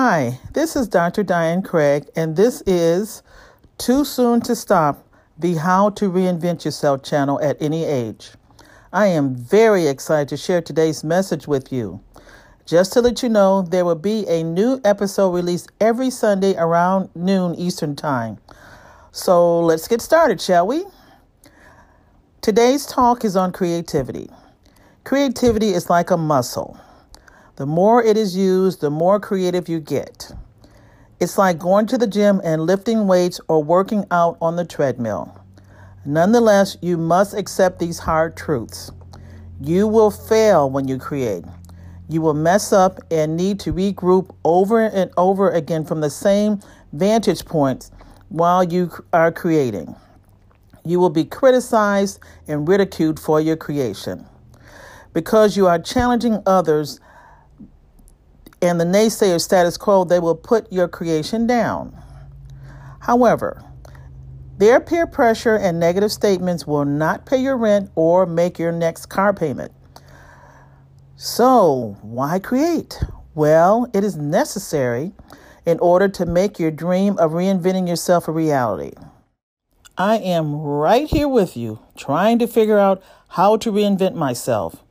Hi, this is Dr. Diane Craig, and this is Too Soon to Stop the How to Reinvent Yourself channel at any age. I am very excited to share today's message with you. Just to let you know, there will be a new episode released every Sunday around noon Eastern Time. So let's get started, shall we? Today's talk is on creativity. Creativity is like a muscle. The more it is used, the more creative you get. It's like going to the gym and lifting weights or working out on the treadmill. Nonetheless, you must accept these hard truths. You will fail when you create. You will mess up and need to regroup over and over again from the same vantage points while you are creating. You will be criticized and ridiculed for your creation. Because you are challenging others, and the naysayer status quo, they will put your creation down. However, their peer pressure and negative statements will not pay your rent or make your next car payment. So, why create? Well, it is necessary in order to make your dream of reinventing yourself a reality. I am right here with you, trying to figure out how to reinvent myself.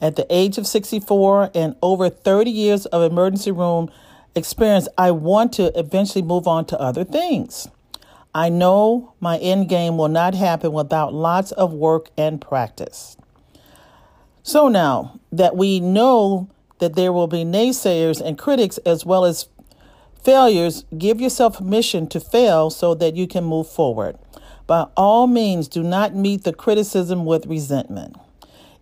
At the age of 64 and over 30 years of emergency room experience, I want to eventually move on to other things. I know my end game will not happen without lots of work and practice. So now that we know that there will be naysayers and critics as well as failures, give yourself permission to fail so that you can move forward. By all means, do not meet the criticism with resentment.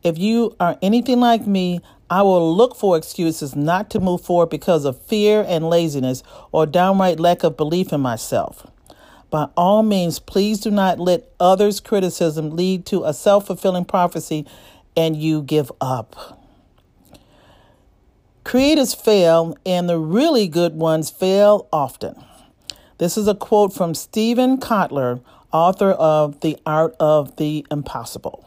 If you are anything like me, I will look for excuses not to move forward because of fear and laziness or downright lack of belief in myself. By all means, please do not let others' criticism lead to a self fulfilling prophecy and you give up. Creators fail, and the really good ones fail often. This is a quote from Steven Kotler, author of The Art of the Impossible.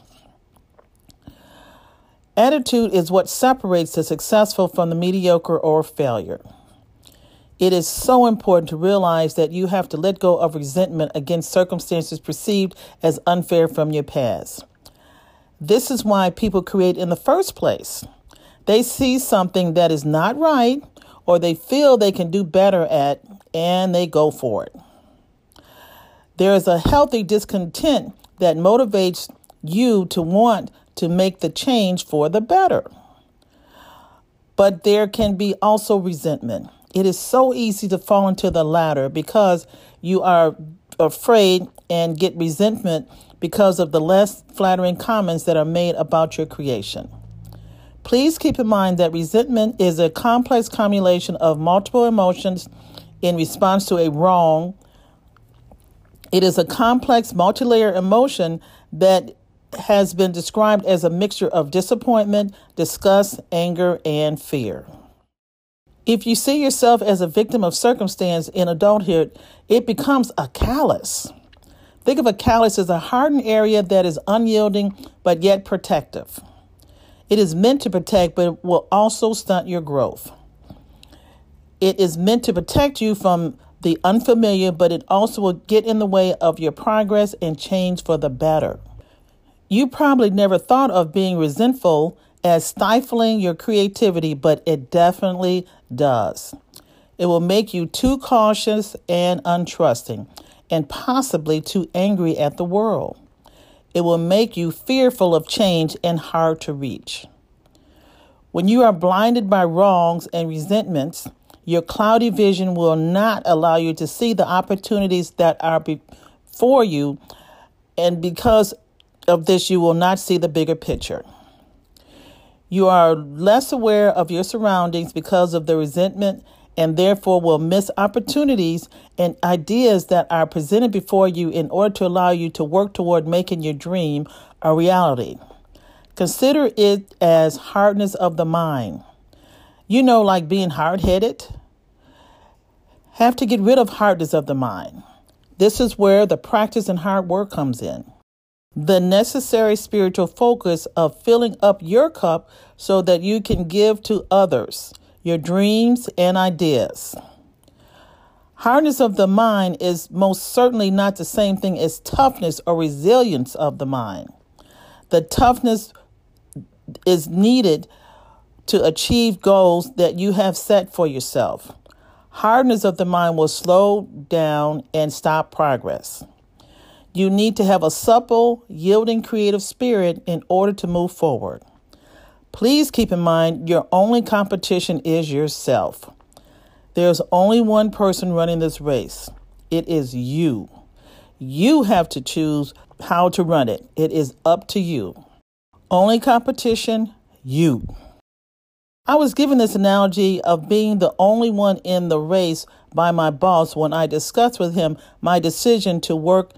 Attitude is what separates the successful from the mediocre or failure. It is so important to realize that you have to let go of resentment against circumstances perceived as unfair from your past. This is why people create in the first place. They see something that is not right or they feel they can do better at and they go for it. There is a healthy discontent that motivates you to want to make the change for the better. But there can be also resentment. It is so easy to fall into the latter because you are afraid and get resentment because of the less flattering comments that are made about your creation. Please keep in mind that resentment is a complex combination of multiple emotions in response to a wrong. It is a complex, multi layer emotion that has been described as a mixture of disappointment, disgust, anger, and fear. If you see yourself as a victim of circumstance in adulthood, it becomes a callus. Think of a callus as a hardened area that is unyielding but yet protective. It is meant to protect, but will also stunt your growth. It is meant to protect you from the unfamiliar, but it also will get in the way of your progress and change for the better. You probably never thought of being resentful as stifling your creativity, but it definitely does. It will make you too cautious and untrusting, and possibly too angry at the world. It will make you fearful of change and hard to reach. When you are blinded by wrongs and resentments, your cloudy vision will not allow you to see the opportunities that are before you, and because of this, you will not see the bigger picture. You are less aware of your surroundings because of the resentment and therefore will miss opportunities and ideas that are presented before you in order to allow you to work toward making your dream a reality. Consider it as hardness of the mind. You know, like being hard headed. Have to get rid of hardness of the mind. This is where the practice and hard work comes in the necessary spiritual focus of filling up your cup so that you can give to others your dreams and ideas. Hardness of the mind is most certainly not the same thing as toughness or resilience of the mind. The toughness is needed to achieve goals that you have set for yourself. Hardness of the mind will slow down and stop progress. You need to have a supple, yielding, creative spirit in order to move forward. Please keep in mind your only competition is yourself. There's only one person running this race it is you. You have to choose how to run it, it is up to you. Only competition, you. I was given this analogy of being the only one in the race by my boss when I discussed with him my decision to work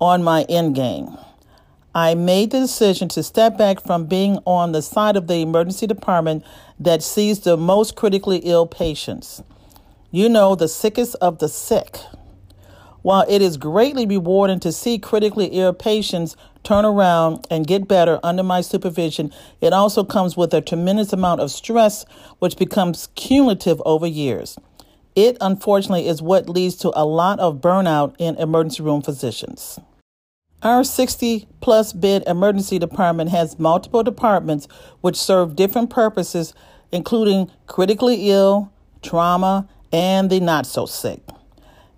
on my end game. I made the decision to step back from being on the side of the emergency department that sees the most critically ill patients. You know, the sickest of the sick. While it is greatly rewarding to see critically ill patients turn around and get better under my supervision, it also comes with a tremendous amount of stress, which becomes cumulative over years. It, unfortunately, is what leads to a lot of burnout in emergency room physicians. Our 60 plus bed emergency department has multiple departments which serve different purposes, including critically ill, trauma, and the not so sick.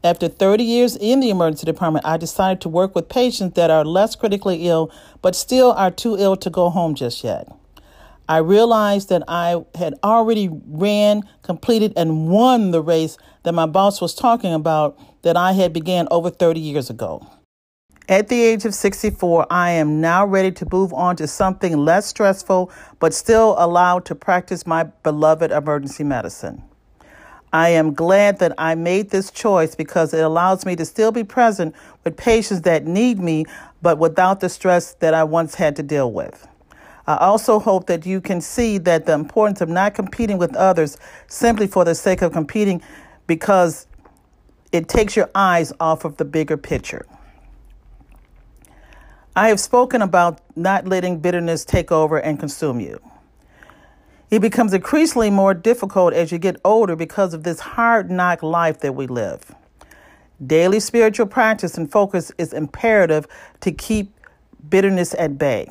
After 30 years in the emergency department, I decided to work with patients that are less critically ill, but still are too ill to go home just yet. I realized that I had already ran, completed, and won the race that my boss was talking about that I had began over 30 years ago. At the age of 64, I am now ready to move on to something less stressful, but still allowed to practice my beloved emergency medicine. I am glad that I made this choice because it allows me to still be present with patients that need me, but without the stress that I once had to deal with. I also hope that you can see that the importance of not competing with others simply for the sake of competing because it takes your eyes off of the bigger picture. I have spoken about not letting bitterness take over and consume you. It becomes increasingly more difficult as you get older because of this hard knock life that we live. Daily spiritual practice and focus is imperative to keep bitterness at bay.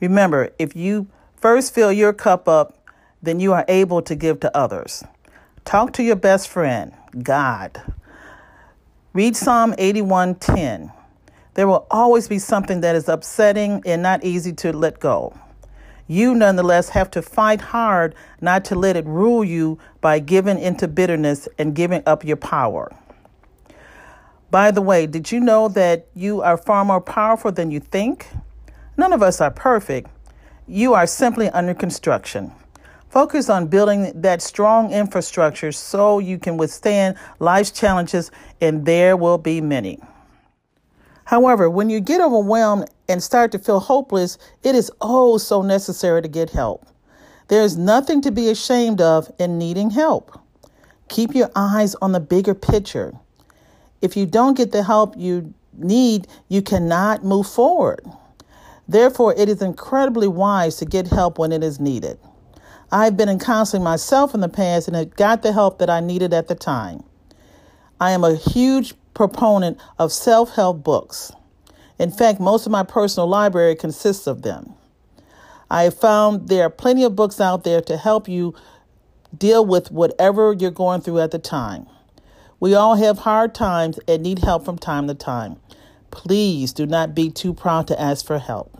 Remember, if you first fill your cup up, then you are able to give to others. Talk to your best friend, God. Read Psalm 81:10. There will always be something that is upsetting and not easy to let go you nonetheless have to fight hard not to let it rule you by giving into bitterness and giving up your power. By the way, did you know that you are far more powerful than you think? None of us are perfect. You are simply under construction. Focus on building that strong infrastructure so you can withstand life's challenges, and there will be many. However, when you get overwhelmed and start to feel hopeless, it is oh so necessary to get help. There is nothing to be ashamed of in needing help. Keep your eyes on the bigger picture. If you don't get the help you need, you cannot move forward. Therefore, it is incredibly wise to get help when it is needed. I've been in counseling myself in the past and have got the help that I needed at the time. I am a huge proponent of self help books. In fact, most of my personal library consists of them. I have found there are plenty of books out there to help you deal with whatever you're going through at the time. We all have hard times and need help from time to time. Please do not be too proud to ask for help.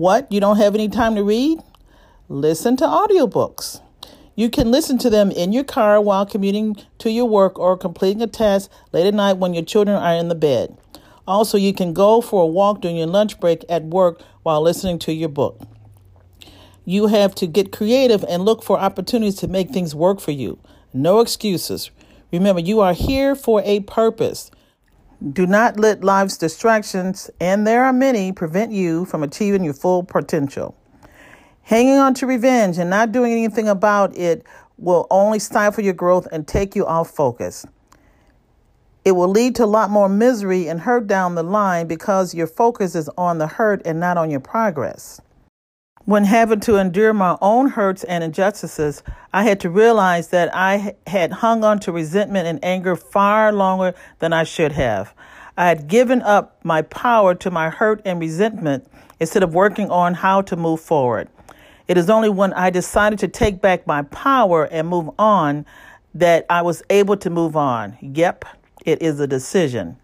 What? You don't have any time to read? Listen to audiobooks. You can listen to them in your car while commuting to your work or completing a task late at night when your children are in the bed. Also, you can go for a walk during your lunch break at work while listening to your book. You have to get creative and look for opportunities to make things work for you. No excuses. Remember, you are here for a purpose. Do not let life's distractions, and there are many, prevent you from achieving your full potential. Hanging on to revenge and not doing anything about it will only stifle your growth and take you off focus. It will lead to a lot more misery and hurt down the line because your focus is on the hurt and not on your progress. When having to endure my own hurts and injustices, I had to realize that I had hung on to resentment and anger far longer than I should have. I had given up my power to my hurt and resentment instead of working on how to move forward. It is only when I decided to take back my power and move on that I was able to move on. Yep, it is a decision.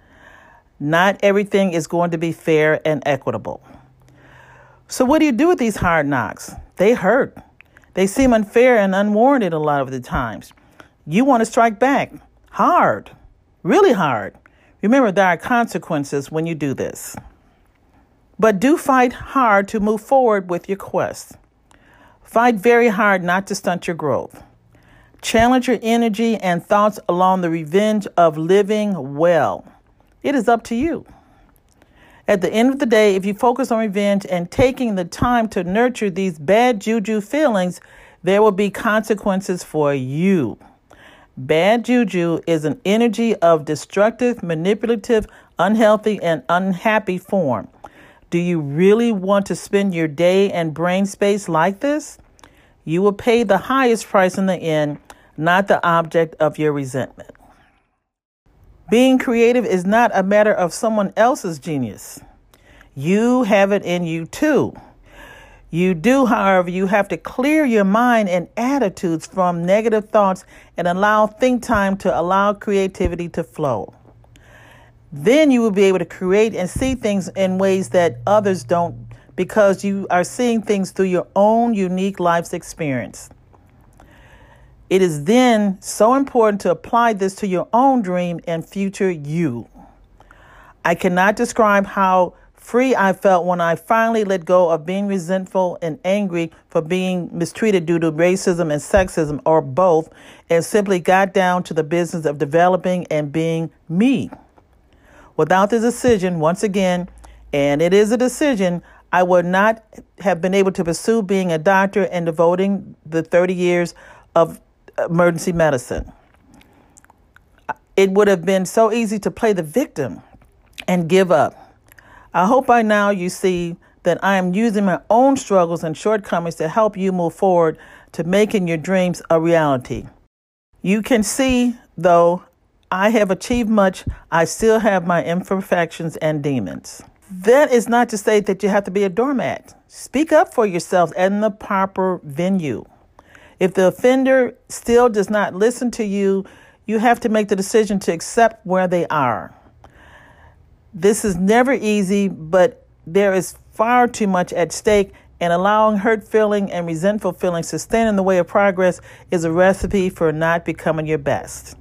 Not everything is going to be fair and equitable. So, what do you do with these hard knocks? They hurt. They seem unfair and unwarranted a lot of the times. You want to strike back hard, really hard. Remember, there are consequences when you do this. But do fight hard to move forward with your quest. Fight very hard not to stunt your growth. Challenge your energy and thoughts along the revenge of living well. It is up to you. At the end of the day, if you focus on revenge and taking the time to nurture these bad juju feelings, there will be consequences for you. Bad juju is an energy of destructive, manipulative, unhealthy, and unhappy form. Do you really want to spend your day and brain space like this? You will pay the highest price in the end, not the object of your resentment. Being creative is not a matter of someone else's genius. You have it in you too. You do, however, you have to clear your mind and attitudes from negative thoughts and allow think time to allow creativity to flow. Then you will be able to create and see things in ways that others don't because you are seeing things through your own unique life's experience. It is then so important to apply this to your own dream and future you. I cannot describe how free I felt when I finally let go of being resentful and angry for being mistreated due to racism and sexism or both and simply got down to the business of developing and being me. Without this decision, once again, and it is a decision, I would not have been able to pursue being a doctor and devoting the 30 years of emergency medicine. It would have been so easy to play the victim and give up. I hope by now you see that I am using my own struggles and shortcomings to help you move forward to making your dreams a reality. You can see, though I have achieved much, I still have my imperfections and demons. That is not to say that you have to be a doormat. Speak up for yourself in the proper venue. If the offender still does not listen to you, you have to make the decision to accept where they are. This is never easy, but there is far too much at stake, and allowing hurt feeling and resentful feelings to stand in the way of progress is a recipe for not becoming your best.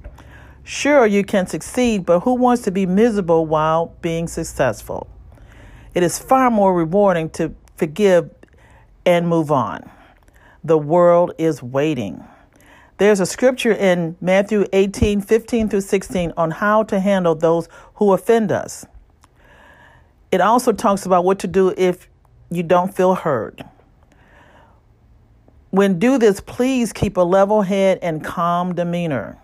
Sure, you can succeed, but who wants to be miserable while being successful? It is far more rewarding to forgive and move on. The world is waiting. There's a scripture in Matthew 18, 15 through 16 on how to handle those who offend us. It also talks about what to do if you don't feel heard. When do this, please keep a level head and calm demeanor.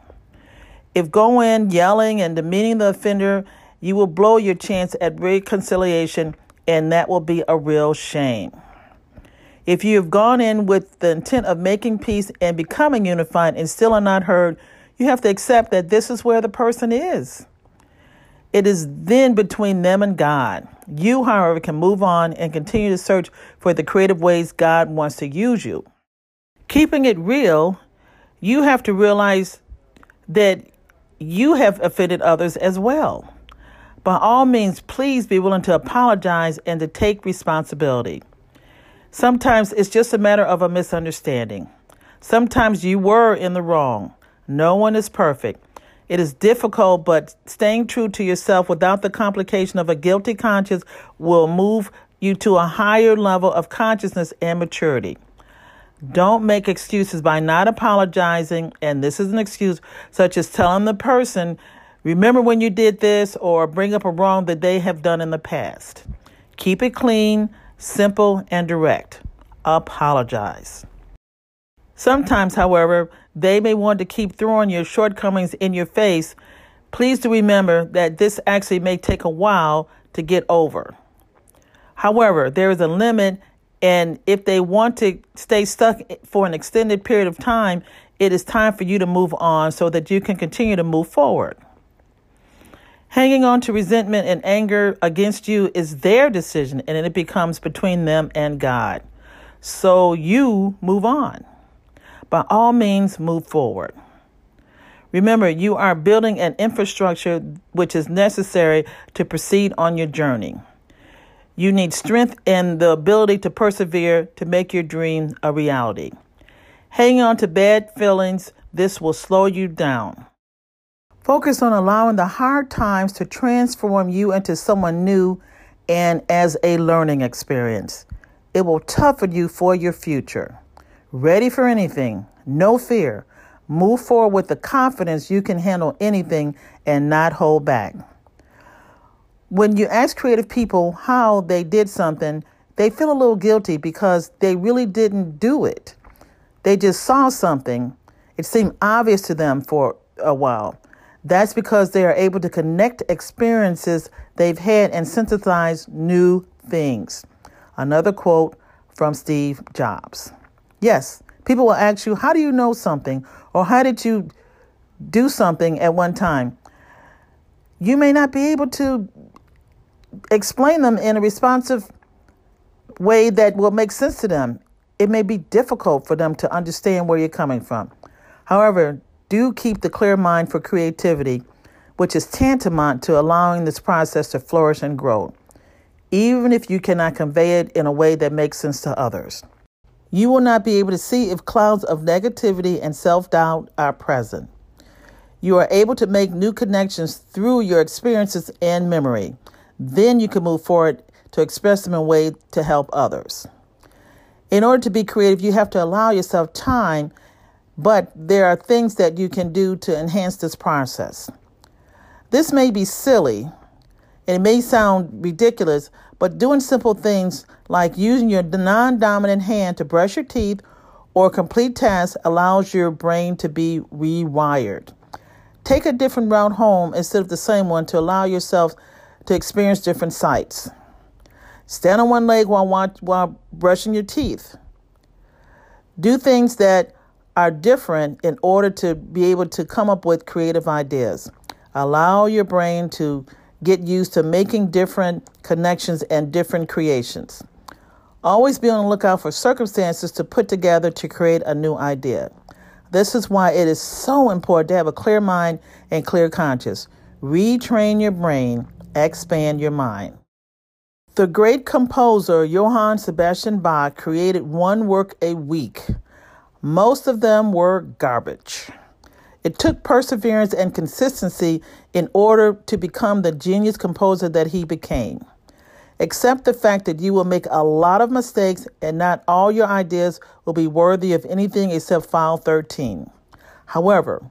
If go in yelling and demeaning the offender, you will blow your chance at reconciliation, and that will be a real shame. If you have gone in with the intent of making peace and becoming unified and still are not heard, you have to accept that this is where the person is. It is then between them and God. You, however, can move on and continue to search for the creative ways God wants to use you. Keeping it real, you have to realize that you have offended others as well. By all means, please be willing to apologize and to take responsibility. Sometimes it's just a matter of a misunderstanding. Sometimes you were in the wrong. No one is perfect. It is difficult, but staying true to yourself without the complication of a guilty conscience will move you to a higher level of consciousness and maturity. Don't make excuses by not apologizing, and this is an excuse, such as telling the person, remember when you did this, or bring up a wrong that they have done in the past. Keep it clean, simple and direct. Apologize. Sometimes, however, they may want to keep throwing your shortcomings in your face. Please do remember that this actually may take a while to get over. However, there is a limit And if they want to stay stuck for an extended period of time, it is time for you to move on so that you can continue to move forward. Hanging on to resentment and anger against you is their decision, and it becomes between them and God. So you move on. By all means, move forward. Remember, you are building an infrastructure which is necessary to proceed on your journey. You need strength and the ability to persevere to make your dream a reality. Hanging on to bad feelings, this will slow you down. Focus on allowing the hard times to transform you into someone new and as a learning experience. It will toughen you for your future. Ready for anything, no fear. Move forward with the confidence you can handle anything and not hold back. When you ask creative people how they did something, they feel a little guilty because they really didn't do it. They just saw something. It seemed obvious to them for a while. That's because they are able to connect experiences they've had and synthesize new things. Another quote from Steve Jobs. Yes, people will ask you, How do you know something? Or how did you do something at one time? You may not be able to explain them in a responsive way that will make sense to them. It may be difficult for them to understand where you're coming from. However, do keep the clear mind for creativity, which is tantamount to allowing this process to flourish and grow, even if you cannot convey it in a way that makes sense to others. You will not be able to see if clouds of negativity and self doubt are present. You are able to make new connections through your experiences and memory. Then you can move forward to express them in a way to help others. In order to be creative, you have to allow yourself time, but there are things that you can do to enhance this process. This may be silly and it may sound ridiculous, but doing simple things like using your non dominant hand to brush your teeth or complete tasks allows your brain to be rewired. Take a different route home instead of the same one to allow yourself to experience different sights. Stand on one leg while, while brushing your teeth. Do things that are different in order to be able to come up with creative ideas. Allow your brain to get used to making different connections and different creations. Always be on the lookout for circumstances to put together to create a new idea. This is why it is so important to have a clear mind and clear conscience. Retrain your brain expand your mind. The great composer Johann Sebastian Bach created one work a week. Most of them were garbage. It took perseverance and consistency in order to become the genius composer that he became. Accept the fact that you will make a lot of mistakes and not all your ideas will be worthy of anything except file 13. However,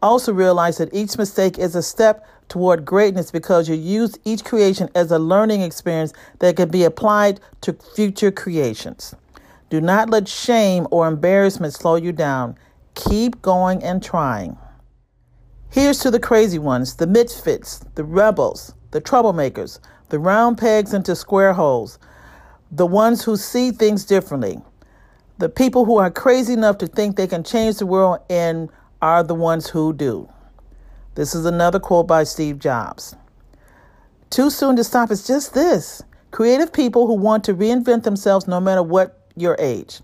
also realize that each mistake is a step toward greatness because you use each creation as a learning experience that can be applied to future creations. Do not let shame or embarrassment slow you down. Keep going and trying. Here's to the crazy ones, the misfits, the rebels, the troublemakers, the round pegs into square holes, the ones who see things differently, the people who are crazy enough to think they can change the world and are the ones who do. This is another quote by Steve Jobs. Too soon to stop is just this creative people who want to reinvent themselves no matter what your age.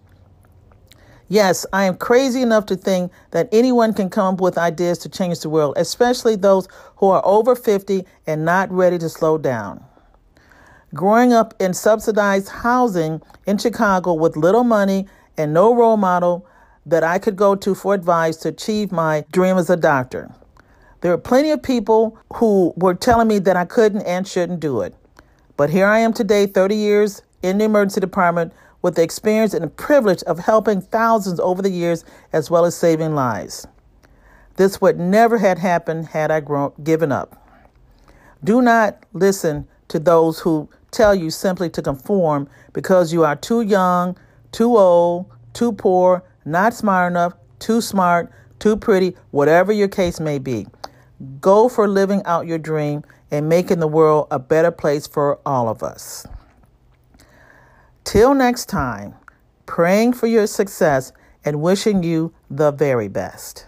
Yes, I am crazy enough to think that anyone can come up with ideas to change the world, especially those who are over 50 and not ready to slow down. Growing up in subsidized housing in Chicago with little money and no role model that I could go to for advice to achieve my dream as a doctor. There were plenty of people who were telling me that I couldn't and shouldn't do it. But here I am today, 30 years in the emergency department, with the experience and the privilege of helping thousands over the years as well as saving lives. This would never have happened had I grown, given up. Do not listen to those who tell you simply to conform because you are too young, too old, too poor, not smart enough, too smart, too pretty, whatever your case may be. Go for living out your dream and making the world a better place for all of us. Till next time, praying for your success and wishing you the very best.